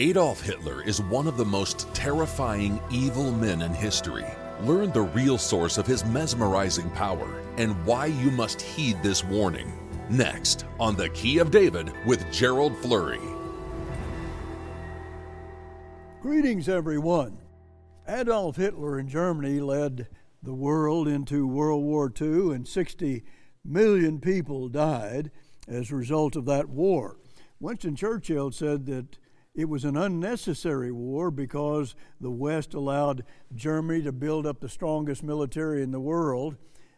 Adolf Hitler is one of the most terrifying evil men in history. Learn the real source of his mesmerizing power and why you must heed this warning. Next on The Key of David with Gerald Flurry. Greetings, everyone. Adolf Hitler in Germany led the world into World War II, and 60 million people died as a result of that war. Winston Churchill said that it was an unnecessary war because the West allowed Germany to build up the strongest military in the world.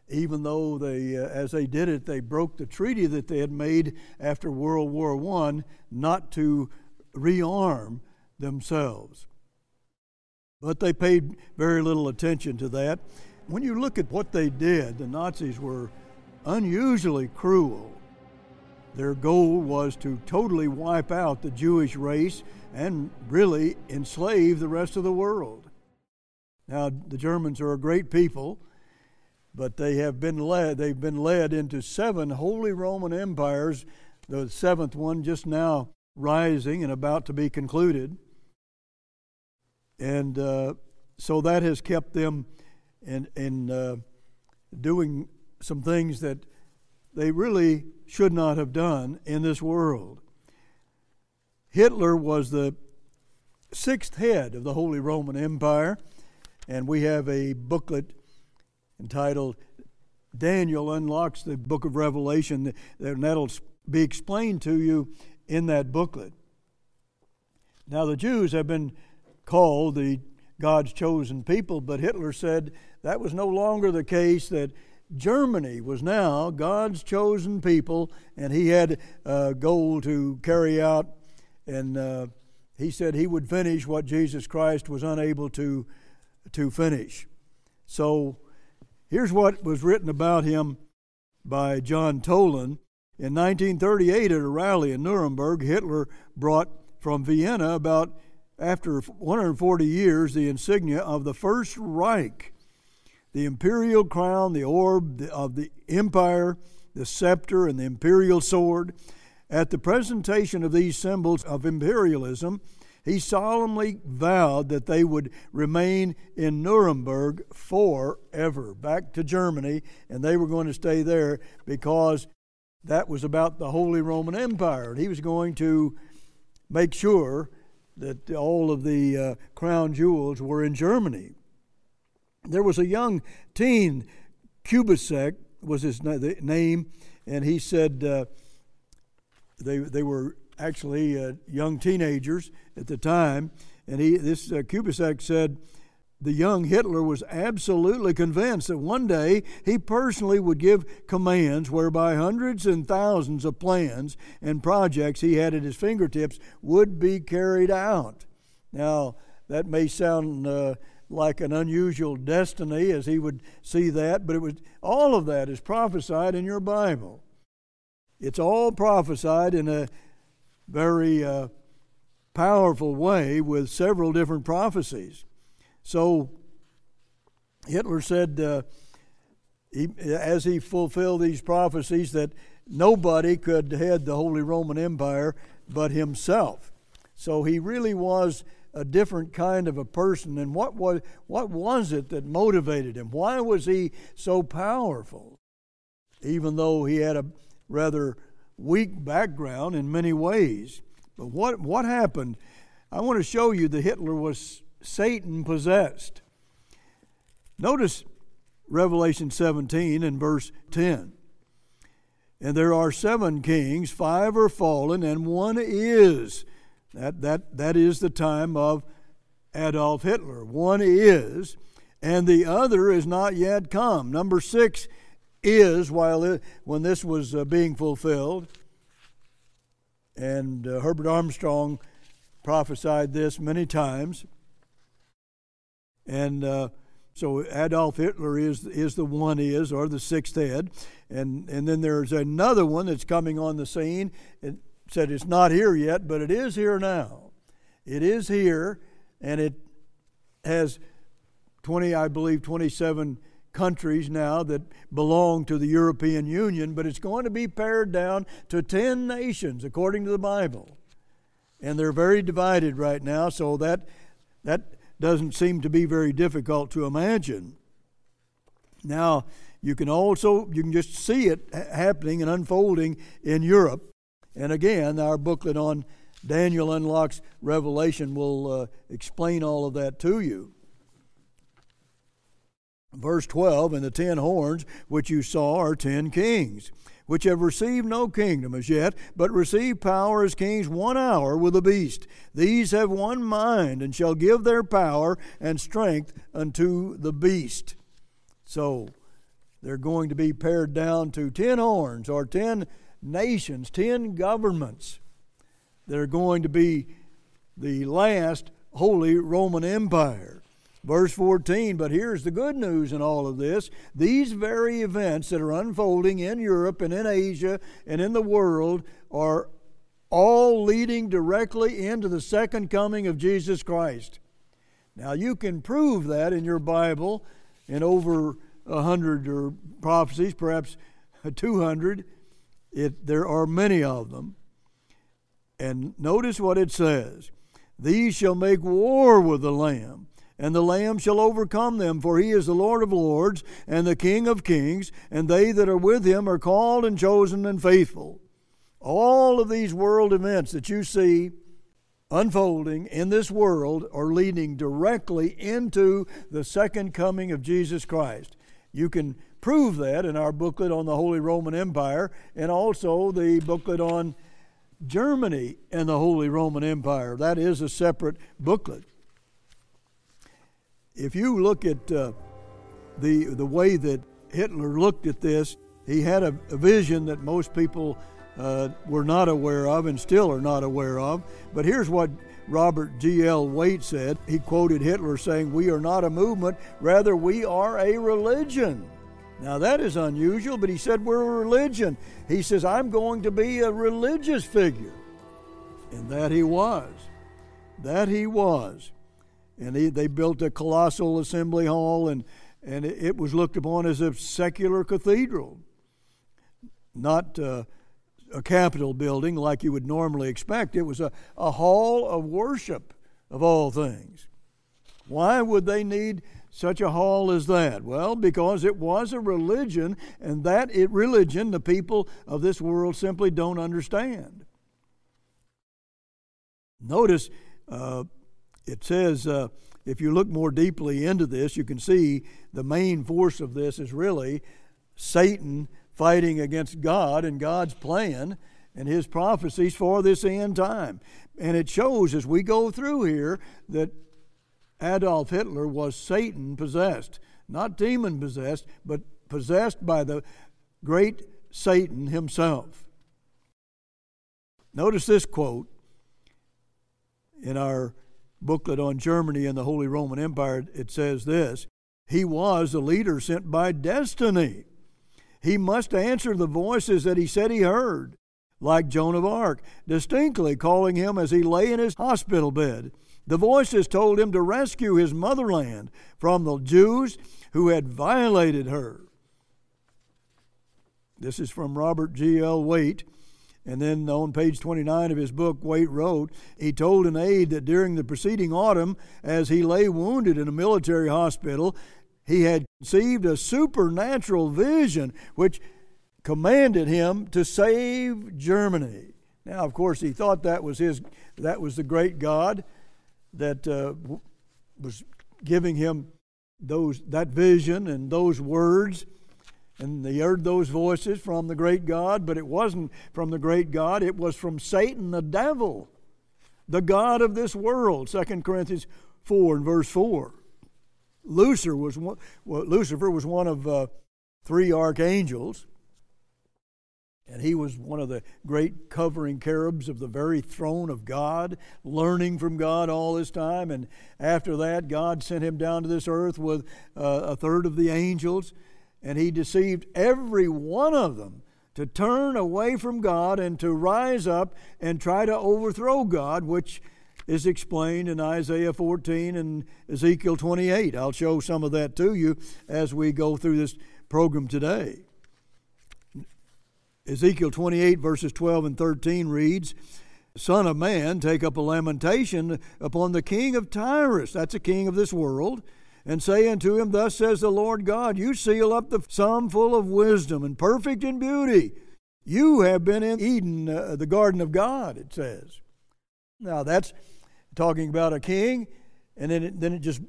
Even though they, uh, as they did it, they broke the treaty that they had made after World War I not to rearm themselves. But they paid very little attention to that. When you look at what they did, the Nazis were unusually cruel. Their goal was to totally wipe out the Jewish race and really enslave the rest of the world. Now, the Germans are a great people, but they have been led, they've been led into seven Holy Roman empires, the seventh one just now rising and about to be concluded. And uh, so that has kept them in, in uh, doing some things that they really should not have done in this world. Hitler was the sixth head of the Holy Roman Empire, and we have a booklet entitled Daniel Unlocks the Book of Revelation, and that'll be explained to you in that booklet. Now, the Jews have been called the God's chosen people, but Hitler said that was no longer the case, that Germany was now God's chosen people, and he had a goal to carry out, and uh, he said he would finish what Jesus Christ was unable to, to finish. So here's what was written about him by John Toland. In 1938, at a rally in Nuremberg, Hitler brought from Vienna, about after 140 years, the insignia of the First Reich the imperial crown, the orb of the empire, the scepter, and the imperial sword. At the presentation of these symbols of imperialism, he solemnly vowed that they would remain in Nuremberg forever, back to Germany, and they were going to stay there because that was about the Holy Roman Empire. And he was going to make sure that all of the uh, crown jewels were in Germany. There was a young teen, Kubizek was his name, and he said uh, they, they were actually uh, young teenagers at the time. And he, this uh, Kubizek said, the young Hitler was absolutely convinced that one day he personally would give commands whereby hundreds and thousands of plans and projects he had at his fingertips would be carried out. Now, that may sound uh, like an unusual destiny as he would see that, but it was all of that is prophesied in your Bible. It's all prophesied in a very uh, powerful way with several different prophecies. So Hitler said, uh, he, as he fulfilled these prophecies, that nobody could head the Holy Roman Empire but himself. So he really was a different kind of a person. And what was, what was it that motivated him? Why was he so powerful? Even though he had a rather weak background in many ways. But what, what happened? I want to show you that Hitler was Satan possessed. Notice Revelation 17 and verse 10. And there are seven kings, five are fallen, and one is. That, that, that is the time of Adolf Hitler. One is, and the other is not yet come. Number six is, while it, when this was uh, being fulfilled, and uh, Herbert Armstrong prophesied this many times. And uh, so Adolf Hitler is, is the one is, or the sixth head. And, and then there's another one that's coming on the scene. It, said it's not here yet, but it is here now. It is here, and it has 20, I believe, 27 countries now that belong to the European Union, but it's going to be pared down to 10 nations according to the Bible. And they're very divided right now, so that, that doesn't seem to be very difficult to imagine. Now, you can also you can just see it happening and unfolding in Europe. And again, our booklet on Daniel unlocks Revelation will uh, explain all of that to you. Verse 12, and the ten horns which you saw are ten kings, which have received no kingdom as yet, but receive power as kings one hour with the beast. These have one mind, and shall give their power and strength unto the beast. So, they're going to be pared down to ten horns or ten nations, ten governments. that are going to be the last Holy Roman Empire. Verse 14, but here's the good news in all of this. These very events that are unfolding in Europe and in Asia and in the world are all leading directly into the second coming of Jesus Christ. Now, you can prove that in your Bible in over a hundred or prophecies, perhaps 200. It, there are many of them. And notice what it says These shall make war with the Lamb, and the Lamb shall overcome them, for he is the Lord of lords and the King of kings, and they that are with him are called and chosen and faithful. All of these world events that you see unfolding in this world are leading directly into the second coming of Jesus Christ. You can prove that in our booklet on the Holy Roman Empire and also the booklet on Germany and the Holy Roman Empire. That is a separate booklet. If you look at uh, the, the way that Hitler looked at this, he had a, a vision that most people uh, were not aware of and still are not aware of. But here's what Robert G.L. Waite said. He quoted Hitler saying, We are not a movement, rather, we are a religion. Now that is unusual, but he said, We're a religion. He says, I'm going to be a religious figure. And that he was. That he was. And he, they built a colossal assembly hall, and, and it, was looked upon as a secular cathedral. Not. Uh, a Capitol building like you would normally expect. It was a, a hall of worship, of all things. Why would they need such a hall as that? Well, because it was a religion, and that it, religion the people of this world simply don't understand. Notice uh, it says, uh, if you look more deeply into this, you can see the main force of this is really Satan fighting against God and God's plan and his prophecies for this end time. And it shows as we go through here that Adolf Hitler was Satan possessed, not demon possessed, but possessed by the great Satan himself. Notice this quote in our booklet on Germany and the Holy Roman Empire. It says this He was a leader sent by destiny he must answer the voices that he said he heard, like Joan of Arc, distinctly calling him as he lay in his hospital bed. The voices told him to rescue his motherland from the Jews who had violated her. This is from Robert G.L. Waite. And then on page 29 of his book, Waite wrote, he told an aide that during the preceding autumn, as he lay wounded in a military hospital, he had conceived a supernatural vision which commanded him to save Germany. Now, of course, he thought that was his that was the great God that uh, was giving him those that vision and those words and he heard those voices from the great God, but it wasn't from the great God, it was from Satan the devil, the God of this world. 2 Corinthians 4 and verse 4. Lucifer was one, well, Lucifer was one of uh, three archangels, and he was one of the great covering cherubs of the very throne of God, learning from God all this time. And after that, God sent him down to this earth with uh, a third of the angels, and he deceived every one of them to turn away from God and to rise up and try to overthrow God, which is explained in Isaiah 14 and Ezekiel 28. I'll show some of that to you as we go through this program today. Ezekiel 28, verses 12 and 13 reads Son of Man take up a lamentation upon the king of Tyrus, that's a king of this world, and say unto him, Thus says the Lord God, You seal up the sum full of wisdom and perfect in beauty. You have been in Eden, uh, the garden of God, it says. Now that's talking about a king, and then it, then it just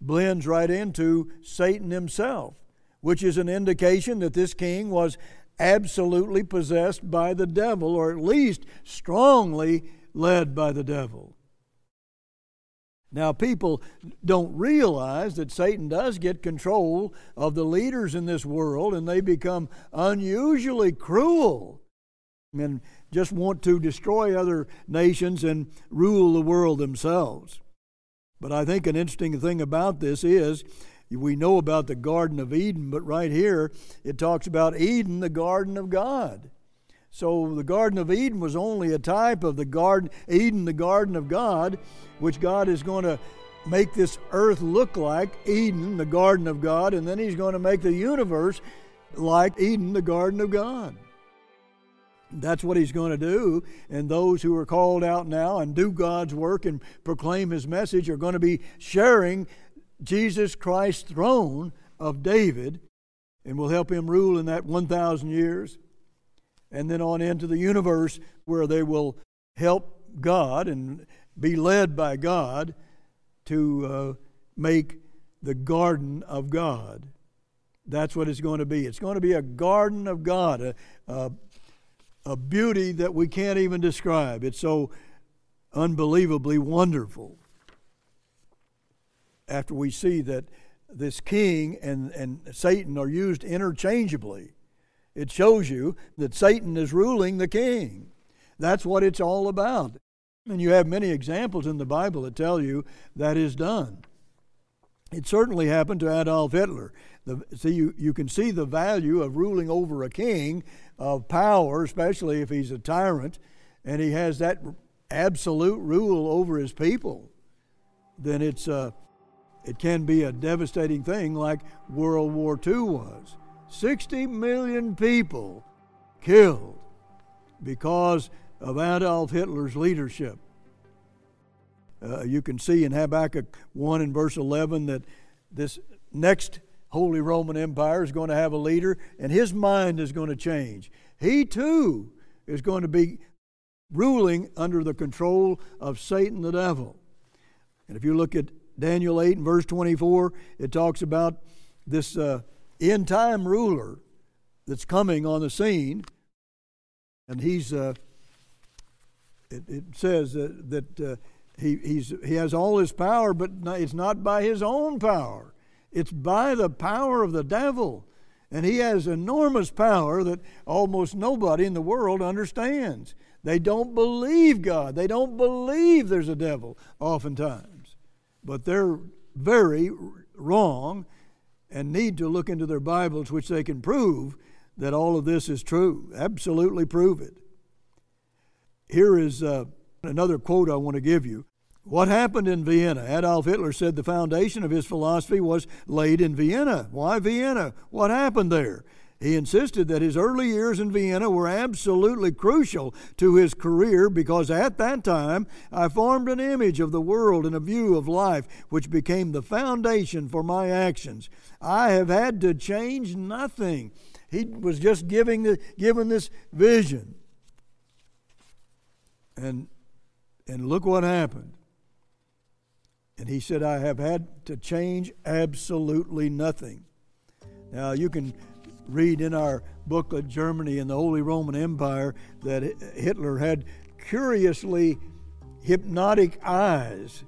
blends right into Satan himself, which is an indication that this king was absolutely possessed by the devil, or at least strongly led by the devil. Now, people don't realize that Satan does get control of the leaders in this world, and they become unusually cruel and just want to destroy other nations and rule the world themselves. But I think an interesting thing about this is we know about the Garden of Eden, but right here it talks about Eden, the garden of God. So the Garden of Eden was only a type of the garden, Eden, the garden of God, which God is going to make this earth look like Eden, the garden of God, and then He's going to make the universe like Eden, the garden of God. That's what he's going to do. And those who are called out now and do God's work and proclaim his message are going to be sharing Jesus Christ's throne of David and will help him rule in that 1,000 years. And then on into the universe where they will help God and be led by God to uh, make the garden of God. That's what it's going to be. It's going to be a garden of God, a, a, a beauty that we can't even describe. It's so unbelievably wonderful after we see that this king and, and Satan are used interchangeably. It shows you that Satan is ruling the king. That's what it's all about. And you have many examples in the Bible that tell you that is done. It certainly happened to Adolf Hitler. The, see, you, you can see the value of ruling over a king of power, especially if he's a tyrant, and he has that absolute rule over his people. Then it's uh, it can be a devastating thing like World War II was. 60 million people killed because of Adolf Hitler's leadership. Uh, you can see in Habakkuk 1 and verse 11 that this next Holy Roman Empire is going to have a leader and his mind is going to change. He too is going to be ruling under the control of Satan the devil. And if you look at Daniel 8 and verse 24, it talks about this uh, end time ruler that's coming on the scene. And he's, uh, it, it, says that, that uh, he, he's, he has all his power, but it's not by his own power, it's by the power of the devil. And he has enormous power that almost nobody in the world understands. They don't believe God. They don't believe there's a devil, oftentimes but they're very wrong and need to look into their Bibles, which they can prove that all of this is true. Absolutely prove it. Here is uh, another quote I want to give you. What happened in Vienna? Adolf Hitler said the foundation of his philosophy was laid in Vienna. Why Vienna? What happened there? He insisted that his early years in Vienna were absolutely crucial to his career because at that time I formed an image of the world and a view of life which became the foundation for my actions. I have had to change nothing. He was just giving the, given this vision. And, and look what happened. And he said, I have had to change absolutely nothing. Now, you can read in our booklet, Germany and the Holy Roman Empire, that Hitler had curiously hypnotic eyes.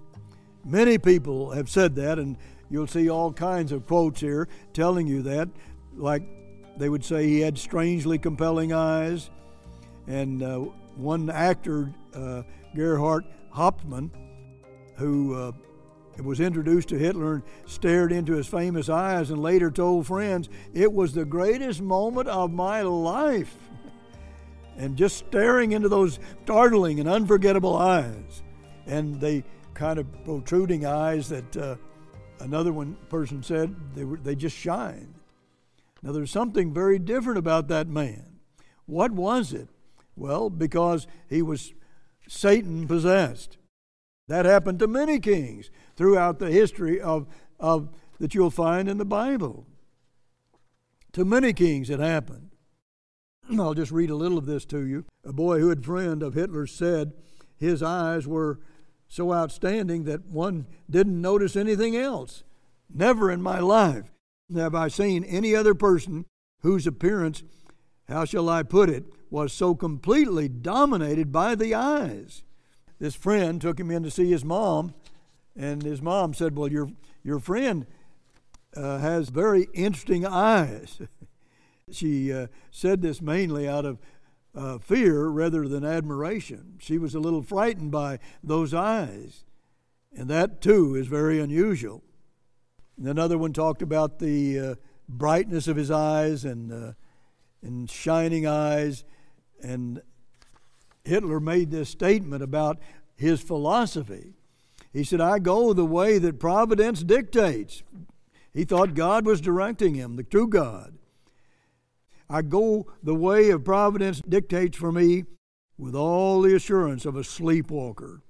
Many people have said that, and you'll see all kinds of quotes here telling you that. Like they would say he had strangely compelling eyes. And uh, one actor, uh, Gerhart Hauptmann, who uh, was introduced to Hitler and stared into his famous eyes and later told friends, It was the greatest moment of my life. and just staring into those startling and unforgettable eyes. And they kind of protruding eyes that uh, another one person said they, were, they just shined. Now, there's something very different about that man. What was it? Well, because he was Satan possessed. That happened to many kings throughout the history of, of that you'll find in the Bible. To many kings it happened. I'll just read a little of this to you. A boyhood friend of Hitler said his eyes were so outstanding that one didn't notice anything else. Never in my life have I seen any other person whose appearance, how shall I put it, was so completely dominated by the eyes. This friend took him in to see his mom, and his mom said, Well, your, your friend uh, has very interesting eyes. she uh, said this mainly out of uh, fear rather than admiration. She was a little frightened by those eyes, and that too is very unusual. And another one talked about the uh, brightness of his eyes and, uh, and shining eyes, and Hitler made this statement about his philosophy. He said, I go the way that providence dictates. He thought God was directing him, the true God. I go the way of providence dictates for me with all the assurance of a sleepwalker.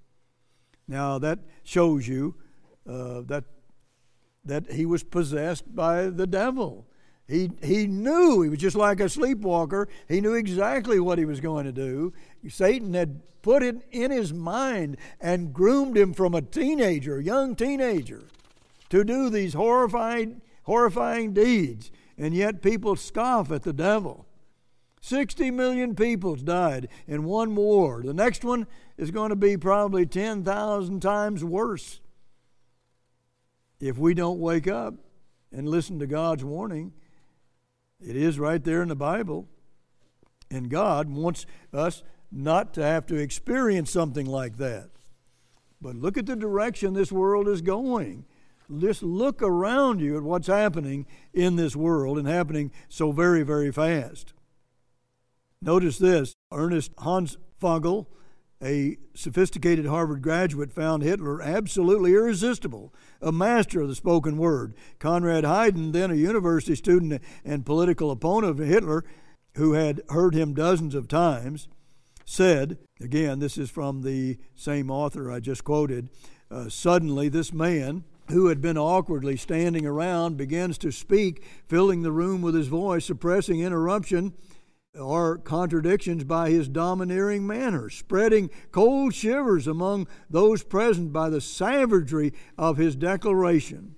Now that shows you uh, that that he was possessed by the devil. He, he knew he was just like a sleepwalker. He knew exactly what he was going to do. Satan had put it in his mind and groomed him from a teenager, young teenager, to do these horrifying, horrifying deeds and yet people scoff at the devil. 60 million people died in one war. The next one is going to be probably 10,000 times worse. If we don't wake up and listen to God's warning, it is right there in the Bible. And God wants us not to have to experience something like that. But look at the direction this world is going just look around you at what's happening in this world and happening so very, very fast. Notice this Ernest Hans Hofnagel, a sophisticated Harvard graduate, found Hitler absolutely irresistible, a master of the spoken word. Conrad Heiden, then a university student and political opponent of Hitler, who had heard him dozens of times, said, again, this is from the same author I just quoted, uh, suddenly this man, who had been awkwardly standing around begins to speak, filling the room with his voice, suppressing interruption or contradictions by his domineering manner, spreading cold shivers among those present by the savagery of his declaration.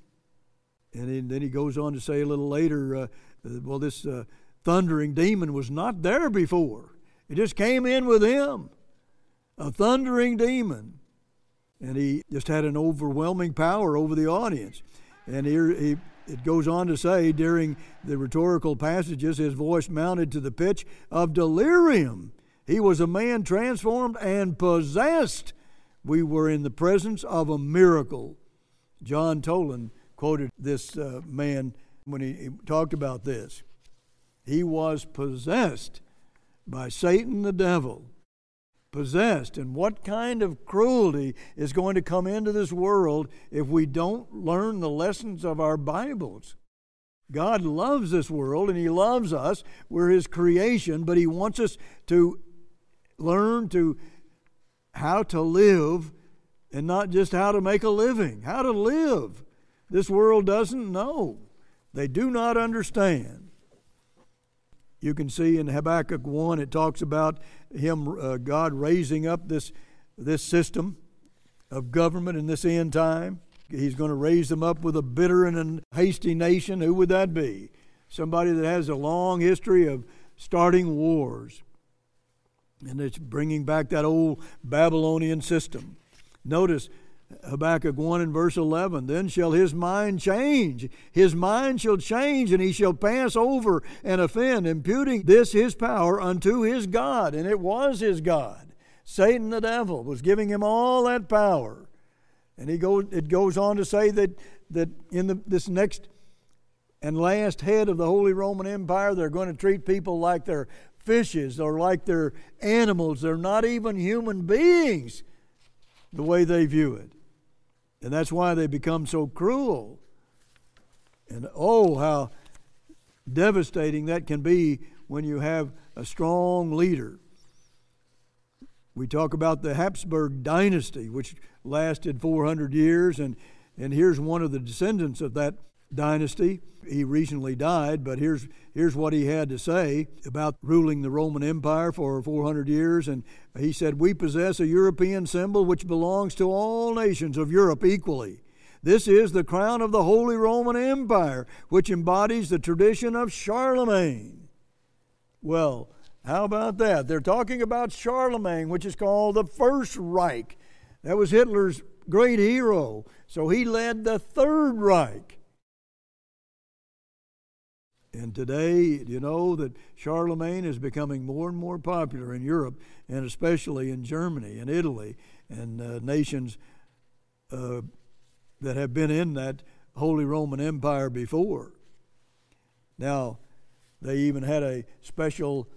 And then he goes on to say a little later, uh, well, this uh, thundering demon was not there before. It just came in with him. A thundering demon and he just had an overwhelming power over the audience. And here he, it goes on to say during the rhetorical passages, his voice mounted to the pitch of delirium. He was a man transformed and possessed. We were in the presence of a miracle. John Toland quoted this uh, man when he, he talked about this. He was possessed by Satan the devil possessed. And what kind of cruelty is going to come into this world if we don't learn the lessons of our Bibles? God loves this world and He loves us. We're His creation, but He wants us to learn to how to live and not just how to make a living, how to live. This world doesn't know. They do not understand. You can see in Habakkuk 1, it talks about him, uh, God raising up this, this system of government in this end time. He's going to raise them up with a bitter and a hasty nation. Who would that be? Somebody that has a long history of starting wars. And it's bringing back that old Babylonian system. Notice Habakkuk 1 and verse 11 Then shall his mind change. His mind shall change, and he shall pass over and offend, imputing this his power unto his God. And it was his God. Satan the devil was giving him all that power. And he goes, it goes on to say that, that in the, this next and last head of the Holy Roman Empire, they're going to treat people like they're fishes or like they're animals. They're not even human beings the way they view it. And that's why they become so cruel. And oh, how devastating that can be when you have a strong leader We talk about the Habsburg dynasty, which lasted 400 years, and, and here's one of the descendants of that dynasty. He recently died, but here's, here's what he had to say about ruling the Roman Empire for 400 years. And he said, We possess a European symbol which belongs to all nations of Europe equally. This is the crown of the Holy Roman Empire, which embodies the tradition of Charlemagne. Well, how about that? They're talking about Charlemagne, which is called the First Reich. That was Hitler's great hero. So he led the Third Reich. And today, you know that Charlemagne is becoming more and more popular in Europe, and especially in Germany and Italy and uh, nations uh, that have been in that Holy Roman Empire before. Now, they even had a special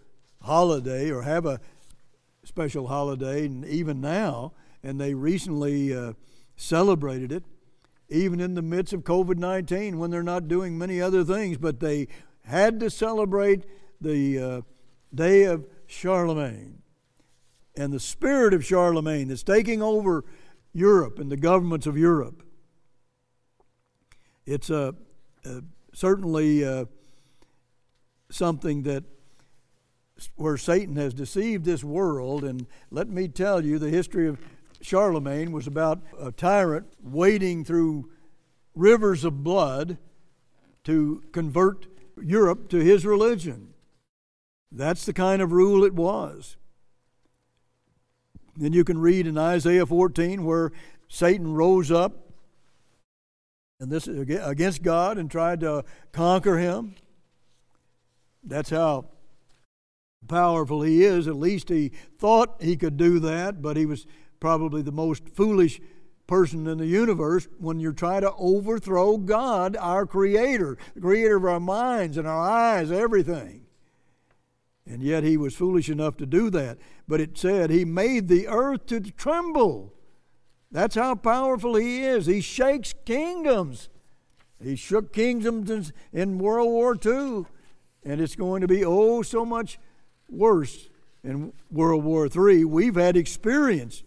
holiday or have a special holiday, and even now, and they recently uh, celebrated it, even in the midst of COVID 19 when they're not doing many other things, but they had to celebrate the uh, day of Charlemagne and the spirit of Charlemagne that's taking over Europe and the governments of Europe. It's a, uh, certainly uh, something that where Satan has deceived this world. And let me tell you, the history of Charlemagne was about a tyrant wading through rivers of blood to convert Europe to his religion. That's the kind of rule it was. Then you can read in Isaiah 14 where Satan rose up and this against God and tried to conquer him. That's how powerful he is. At least he thought he could do that, but he was probably the most foolish person in the universe when you're trying to overthrow God, our Creator, the Creator of our minds and our eyes, everything. And yet he was foolish enough to do that. But it said he made the earth to tremble. That's how powerful he is. He shakes kingdoms. He shook kingdoms in World War II. And it's going to be oh so much worse in World War III. We've had experience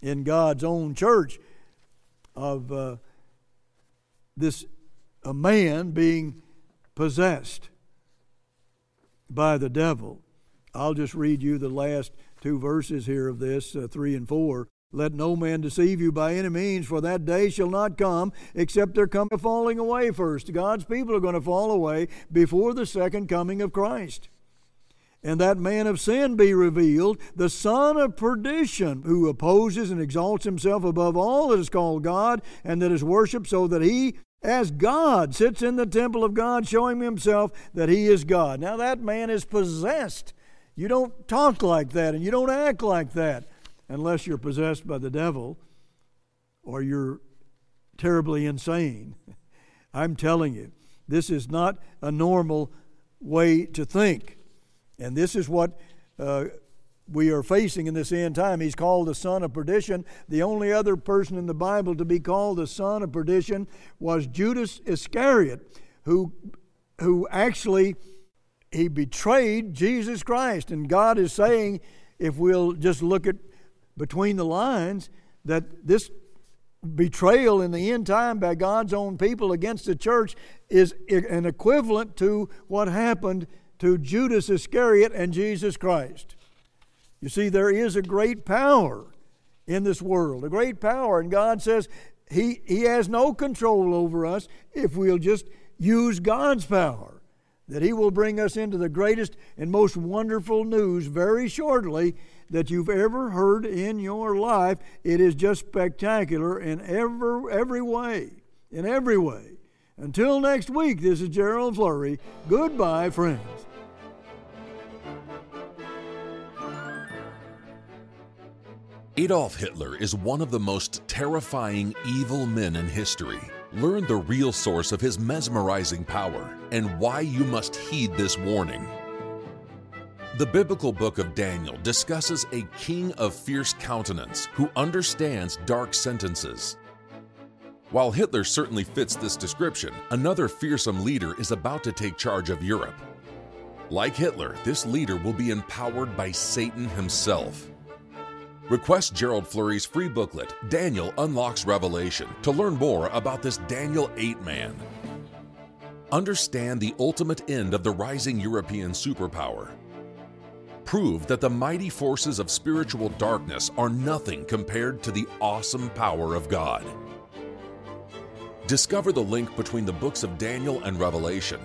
in God's own church of uh, this a man being possessed by the devil. I'll just read you the last two verses here of this, uh, 3 and 4. Let no man deceive you by any means, for that day shall not come except there come a falling away first. God's people are going to fall away before the second coming of Christ and that man of sin be revealed, the son of perdition, who opposes and exalts himself above all that is called God and that is worshiped, so that he, as God, sits in the temple of God, showing himself that he is God. Now, that man is possessed. You don't talk like that and you don't act like that unless you're possessed by the devil or you're terribly insane. I'm telling you, this is not a normal way to think. And this is what uh, we are facing in this end time. He's called the son of perdition. The only other person in the Bible to be called the son of perdition was Judas Iscariot, who, who actually he betrayed Jesus Christ. And God is saying, if we'll just look at between the lines, that this betrayal in the end time by God's own people against the church is an equivalent to what happened to Judas Iscariot and Jesus Christ. You see, there is a great power in this world, a great power, and God says He, he has no control over us if we'll just use God's power. That He will bring us into the greatest and most wonderful news very shortly that you've ever heard in your life. It is just spectacular in every, every way. In every way. Until next week, this is Gerald Flurry. Goodbye, friends. Adolf Hitler is one of the most terrifying evil men in history. Learn the real source of his mesmerizing power and why you must heed this warning. The biblical book of Daniel discusses a king of fierce countenance who understands dark sentences. While Hitler certainly fits this description, another fearsome leader is about to take charge of Europe. Like Hitler, this leader will be empowered by Satan himself. Request Gerald Flurry's free booklet, Daniel Unlocks Revelation, to learn more about this Daniel 8 man. Understand the ultimate end of the rising European superpower. Prove that the mighty forces of spiritual darkness are nothing compared to the awesome power of God. Discover the link between the books of Daniel and Revelation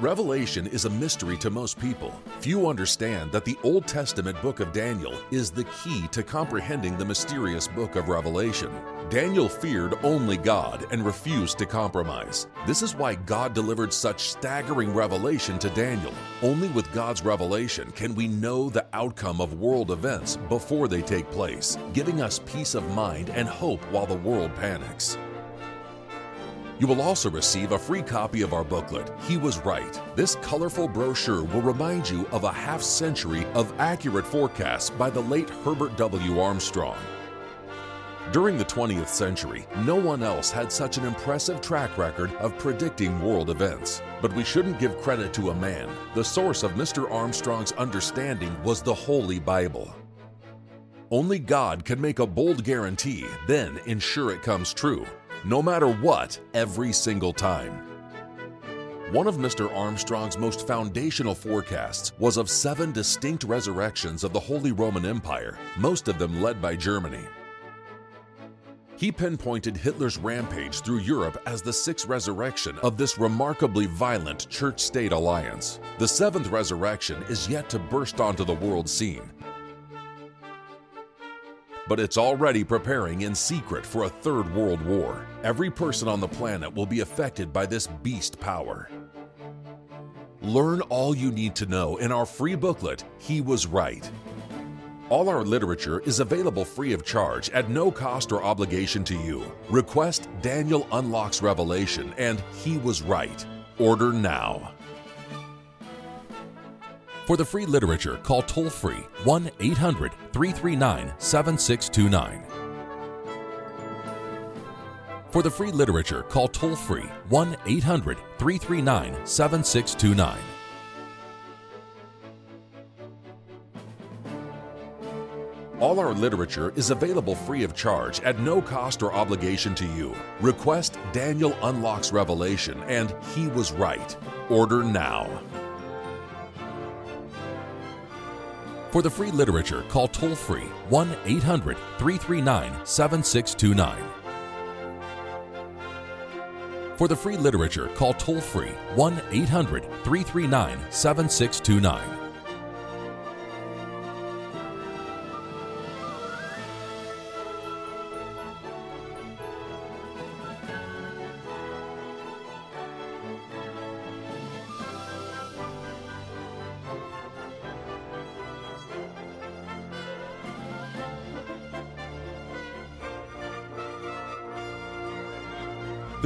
Revelation is a mystery to most people. Few understand that the Old Testament book of Daniel is the key to comprehending the mysterious book of Revelation. Daniel feared only God and refused to compromise. This is why God delivered such staggering revelation to Daniel. Only with God's revelation can we know the outcome of world events before they take place, giving us peace of mind and hope while the world panics. You will also receive a free copy of our booklet, He Was Right. This colorful brochure will remind you of a half century of accurate forecasts by the late Herbert W. Armstrong. During the 20th century, no one else had such an impressive track record of predicting world events. But we shouldn't give credit to a man. The source of Mr. Armstrong's understanding was the Holy Bible. Only God can make a bold guarantee, then ensure it comes true no matter what, every single time. One of Mr. Armstrong's most foundational forecasts was of seven distinct resurrections of the Holy Roman Empire, most of them led by Germany. He pinpointed Hitler's rampage through Europe as the sixth resurrection of this remarkably violent church state alliance. The seventh resurrection is yet to burst onto the world scene, but it's already preparing in secret for a third world war. Every person on the planet will be affected by this beast power. Learn all you need to know in our free booklet, He Was Right. All our literature is available free of charge at no cost or obligation to you. Request Daniel Unlocks Revelation and He Was Right. Order now. For the free literature, call toll free 1 800 339 7629. For the free literature, call toll free 1 800 339 7629. All our literature is available free of charge at no cost or obligation to you. Request Daniel Unlocks Revelation and He Was Right. Order now. For the free literature, call toll free 1 800 339 7629. For the free literature, call toll free 1 800 339 7629.